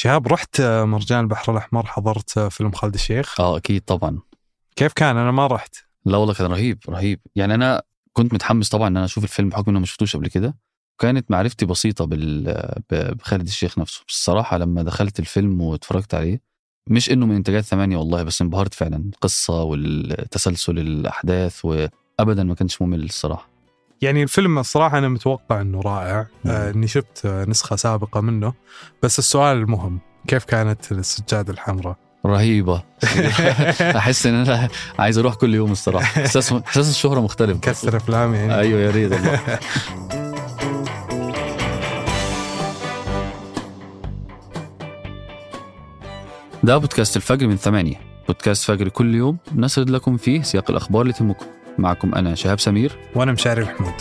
شهاب رحت مرجان البحر الأحمر حضرت فيلم خالد الشيخ. آه أكيد طبعا. كيف كان؟ أنا ما رحت. لا والله كان رهيب رهيب. يعني أنا كنت متحمس طبعا إن أنا أشوف الفيلم بحكم إنه ما شفتوش قبل كده. وكانت معرفتي بسيطة بال بخالد الشيخ نفسه. بس الصراحة لما دخلت الفيلم واتفرجت عليه مش إنه من انتاجات ثمانية والله بس انبهرت فعلا. القصة والتسلسل الأحداث وابدا ما كانش ممل الصراحة. يعني الفيلم الصراحة أنا متوقع أنه رائع. مم. آه، إني شفت آه، نسخة سابقة منه. بس السؤال المهم كيف كانت السجادة الحمراء؟ رهيبة. أحس إن أنا عايز أروح كل يوم الصراحة. أحساس أحساس الشهرة مختلف كسر أفلام يعني. أيوه يا ريت والله. ده بودكاست الفجر من ثمانية. بودكاست فجر كل يوم نسرد لكم فيه سياق الأخبار اللي تهمكم. معكم أنا شهاب سمير. وأنا مشاري محمود.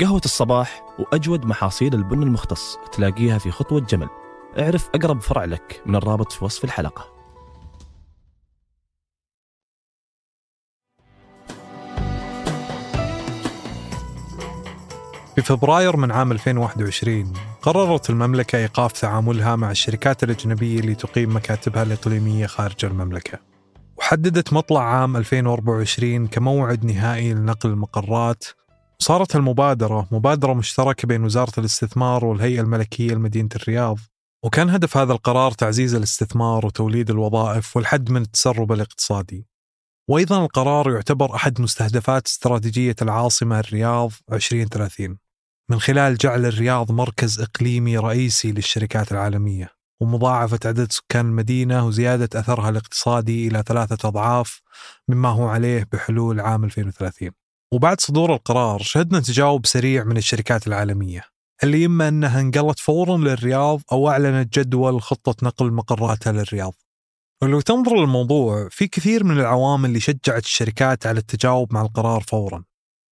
قهوة الصباح وأجود محاصيل البن المختص تلاقيها في خطوة جمل. اعرف أقرب فرع لك من الرابط في وصف الحلقة. في فبراير من عام 2021 قررت المملكة إيقاف تعاملها مع الشركات الأجنبية اللي تقيم مكاتبها الإقليمية خارج المملكة. وحددت مطلع عام 2024 كموعد نهائي لنقل المقرات. صارت المبادرة مبادرة مشتركة بين وزارة الاستثمار والهيئة الملكية لمدينة الرياض. وكان هدف هذا القرار تعزيز الاستثمار وتوليد الوظائف والحد من التسرب الاقتصادي. وأيضا القرار يعتبر أحد مستهدفات استراتيجية العاصمة الرياض 2030 من خلال جعل الرياض مركز إقليمي رئيسي للشركات العالمية ومضاعفة عدد سكان المدينة وزيادة أثرها الاقتصادي إلى ثلاثة أضعاف مما هو عليه بحلول عام 2030 وبعد صدور القرار شهدنا تجاوب سريع من الشركات العالمية اللي إما أنها انقلت فورا للرياض أو أعلنت جدول خطة نقل مقراتها للرياض. ولو تنظر للموضوع في كثير من العوامل اللي شجعت الشركات على التجاوب مع القرار فورا.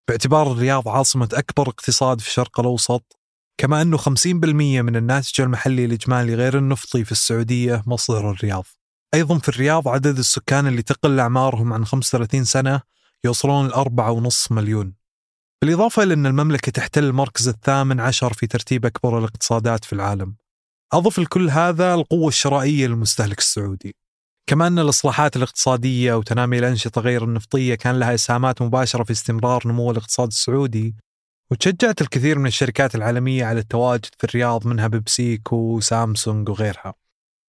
باعتبار الرياض عاصمة أكبر اقتصاد في الشرق الأوسط كما أنه 50% من الناتج المحلي الإجمالي غير النفطي في السعودية مصدر الرياض. أيضا في الرياض عدد السكان اللي تقل أعمارهم عن 35 سنة يوصلون لأربعة ونص مليون. بالإضافة إلى أن المملكة تحتل المركز الثامن عشر في ترتيب أكبر الاقتصادات في العالم. أضف لكل هذا القوة الشرائية للمستهلك السعودي. كما أن الإصلاحات الاقتصادية وتنامي الأنشطة غير النفطية كان لها إسهامات مباشرة في استمرار نمو الاقتصاد السعودي وتشجعت الكثير من الشركات العالمية على التواجد في الرياض منها بيبسيكو وسامسونج وغيرها.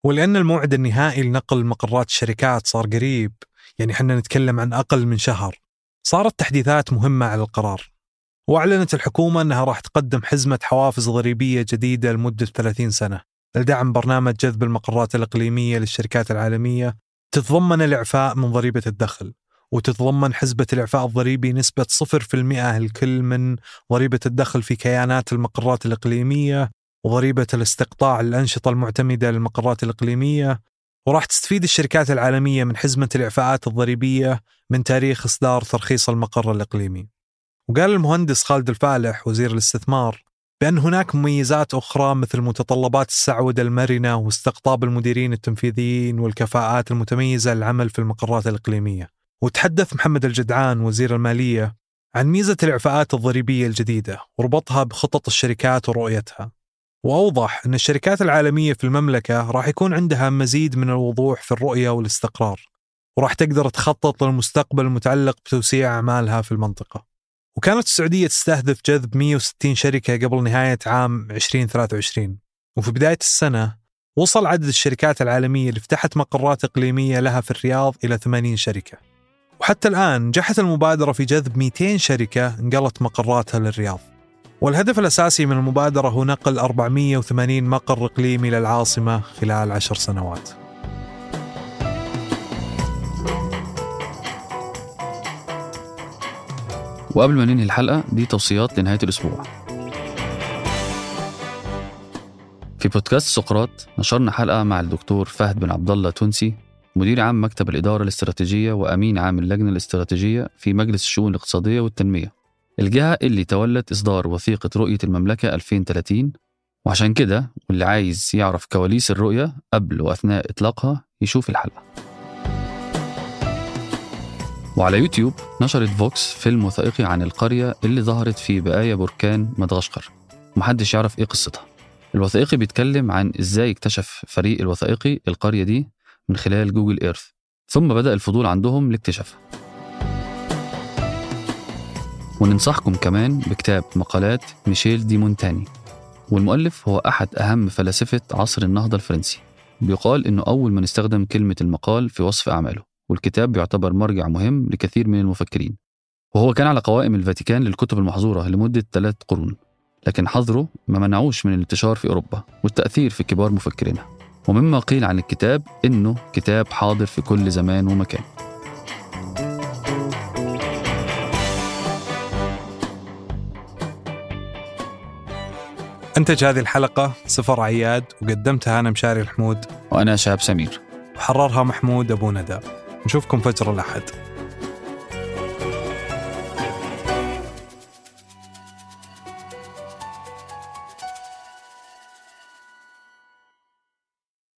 ولأن الموعد النهائي لنقل مقرات الشركات صار قريب يعني حنا نتكلم عن أقل من شهر صارت تحديثات مهمة على القرار. وأعلنت الحكومة أنها راح تقدم حزمة حوافز ضريبية جديدة لمدة 30 سنة. لدعم برنامج جذب المقرات الإقليمية للشركات العالمية تتضمن الإعفاء من ضريبة الدخل وتتضمن حسبة الإعفاء الضريبي نسبة 0% الكل من ضريبة الدخل في كيانات المقرات الإقليمية وضريبة الاستقطاع للأنشطة المعتمدة للمقرات الإقليمية. وراح تستفيد الشركات العالمية من حزمة الإعفاءات الضريبية من تاريخ إصدار ترخيص المقر الإقليمي. وقال المهندس خالد الفالح وزير الاستثمار بأن هناك مميزات أخرى مثل متطلبات السعودة المرنة واستقطاب المديرين التنفيذيين والكفاءات المتميزة للعمل في المقرات الإقليمية. وتحدث محمد الجدعان وزير المالية عن ميزة الإعفاءات الضريبية الجديدة وربطها بخطط الشركات ورؤيتها. وأوضح أن الشركات العالمية في المملكة راح يكون عندها مزيد من الوضوح في الرؤية والاستقرار وراح تقدر تخطط للمستقبل المتعلق بتوسيع أعمالها في المنطقة. وكانت السعودية تستهدف جذب 160 شركة قبل نهاية عام 2023 وفي بداية السنة وصل عدد الشركات العالمية اللي فتحت مقرات إقليمية لها في الرياض إلى 80 شركة. وحتى الآن نجحت المبادرة في جذب 200 شركة انقلت مقراتها للرياض. والهدف الأساسي من المبادرة هو نقل 480 مقر إقليمي للعاصمة خلال عشر سنوات. وقبل ما ننهي الحلقة دي توصيات لنهاية الأسبوع. في بودكاست سقراط نشرنا حلقة مع الدكتور فهد بن عبد الله تونسي مدير عام مكتب الإدارة الاستراتيجية وأمين عام اللجنة الاستراتيجية في مجلس الشؤون الاقتصادية والتنمية. الجهة اللي تولت إصدار وثيقة رؤية المملكة 2030 وعشان كده واللي عايز يعرف كواليس الرؤية قبل وأثناء إطلاقها يشوف الحلقة. وعلى يوتيوب نشرت فوكس فيلم وثائقي عن القرية اللي ظهرت في بقايا بركان مدغشقر. محدش يعرف إيه قصتها. الوثائقي بيتكلم عن إزاي اكتشف فريق الوثائقي القرية دي من خلال جوجل إيرث. ثم بدأ الفضول عندهم لاكتشافها. وننصحكم كمان بكتاب مقالات ميشيل دي مونتاني. والمؤلف هو أحد أهم فلاسفة عصر النهضة الفرنسي. بيقال إنه أول من استخدم كلمة المقال في وصف أعماله. والكتاب بيعتبر مرجع مهم لكثير من المفكرين. وهو كان على قوائم الفاتيكان للكتب المحظورة لمدة ثلاث قرون لكن حظره ما منعوش من الانتشار في أوروبا والتأثير في كبار مفكرينها ومما قيل عن الكتاب إنه كتاب حاضر في كل زمان ومكان. أنتج هذه الحلقة سفر عياد وقدمتها أنا مشاري الحمود. وأنا شاب سمير. وحررها محمود أبو ندى. نشوفكم فجر الأحد